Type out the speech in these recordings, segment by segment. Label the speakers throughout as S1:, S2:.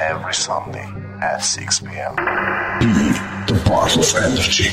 S1: Every Sunday at 6 p.m. Be the part of energy.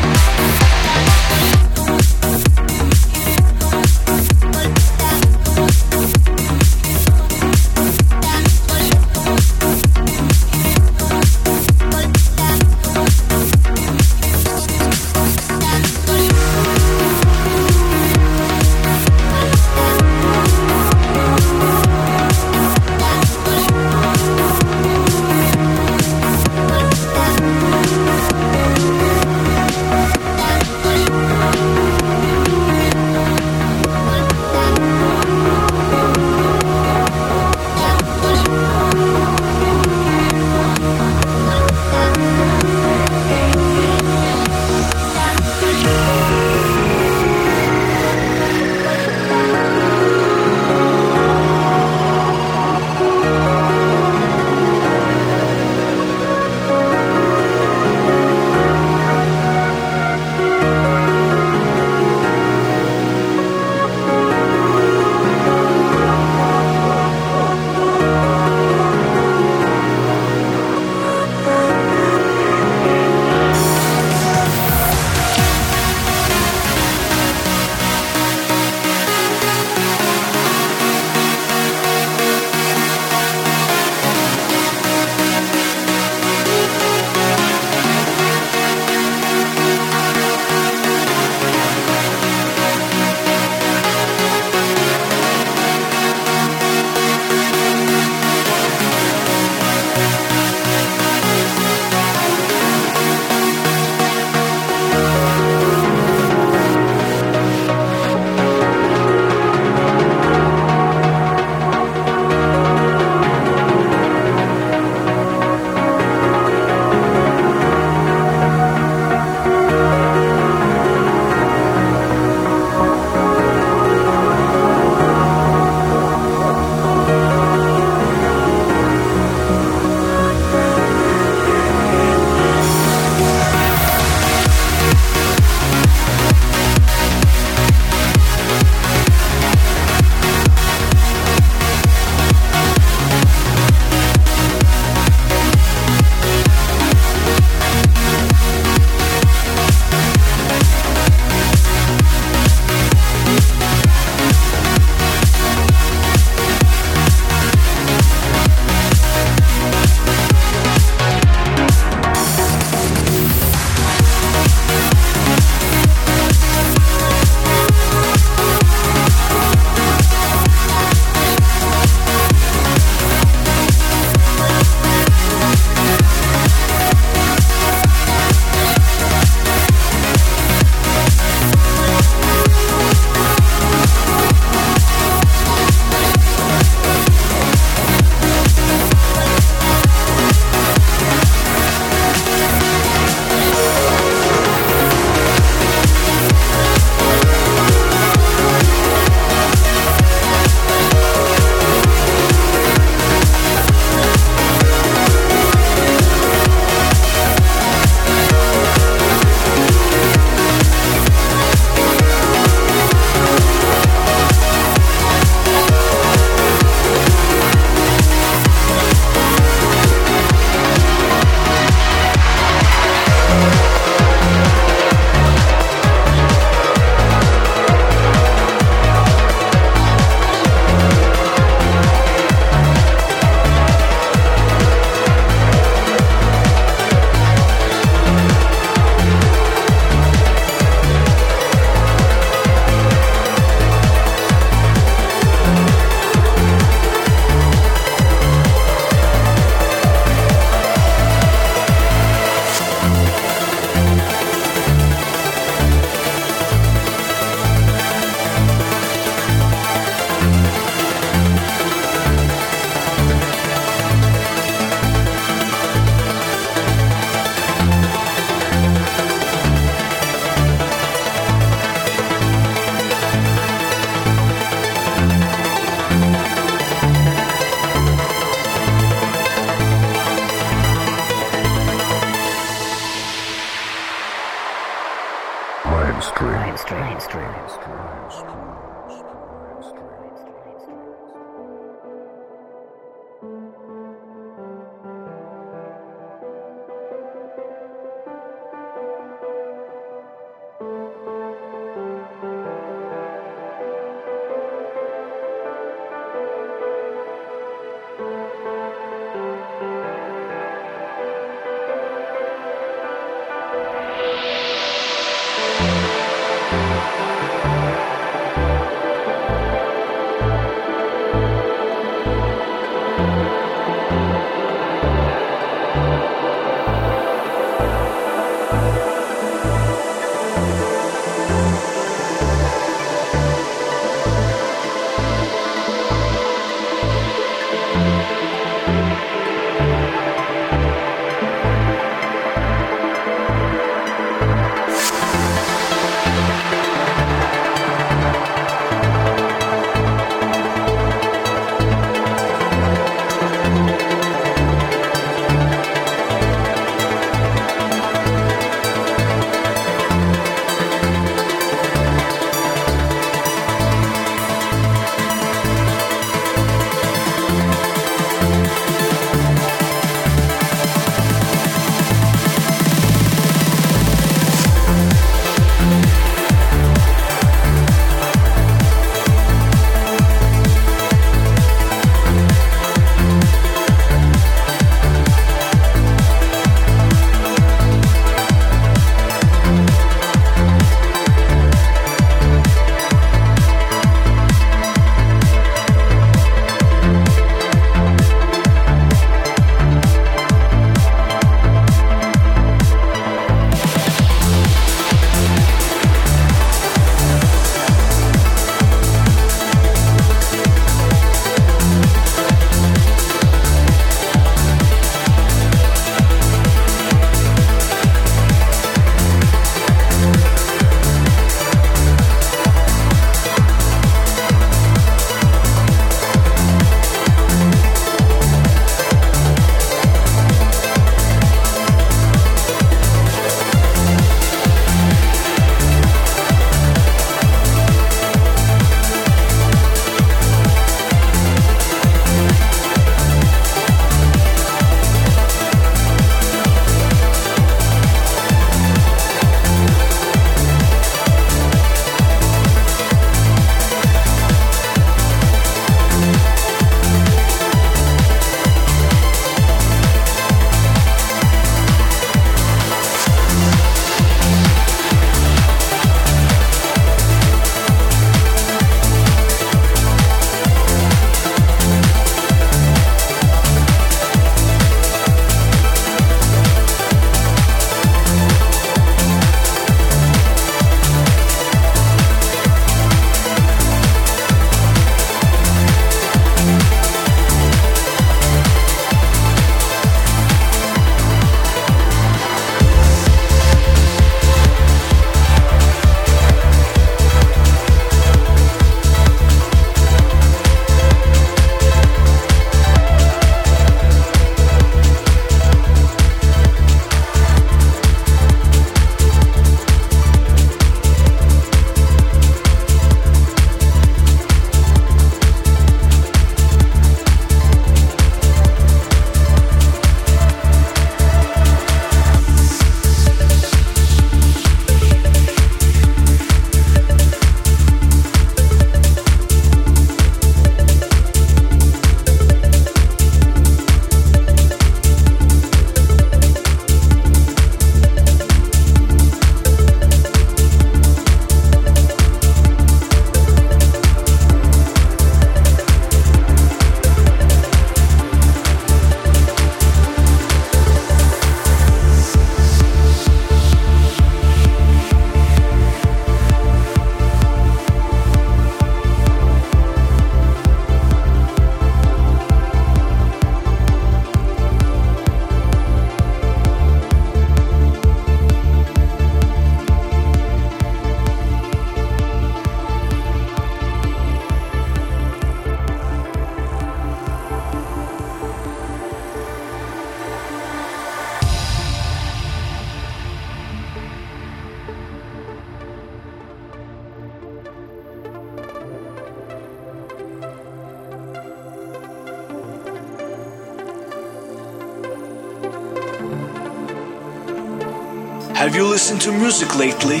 S2: Music lately?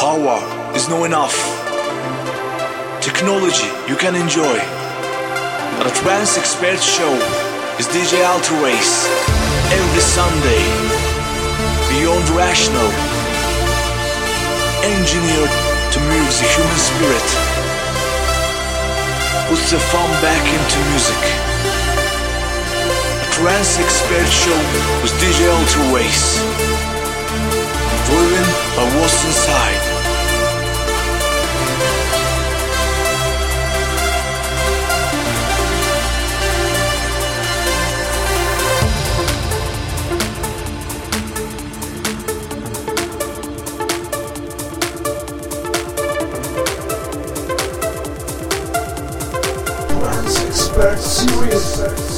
S2: Power is no enough. Technology you can enjoy. But a trance expert show is DJ Alter Race every Sunday. Beyond rational, engineered to move the human spirit. Puts the fun back into music. A trance expert show with DJ Alter Race driven by what's inside.
S3: Expert Serious.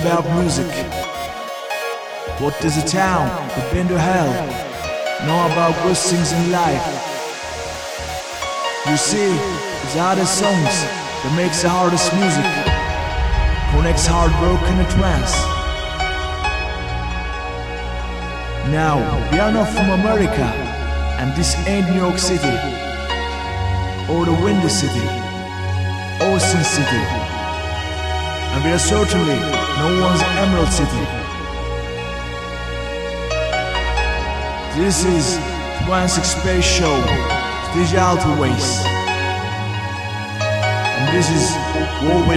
S2: About music? What does a town that been to hell know about good things in life? You see, it's hardest songs that makes the hardest music, connects heartbroken and trance. Now, we are not from America, and this ain't New York City, or the Windy City, Ocean City, and we are certainly no one's Emerald City. This is Trance Expert Show, Digital Waste, and this is what we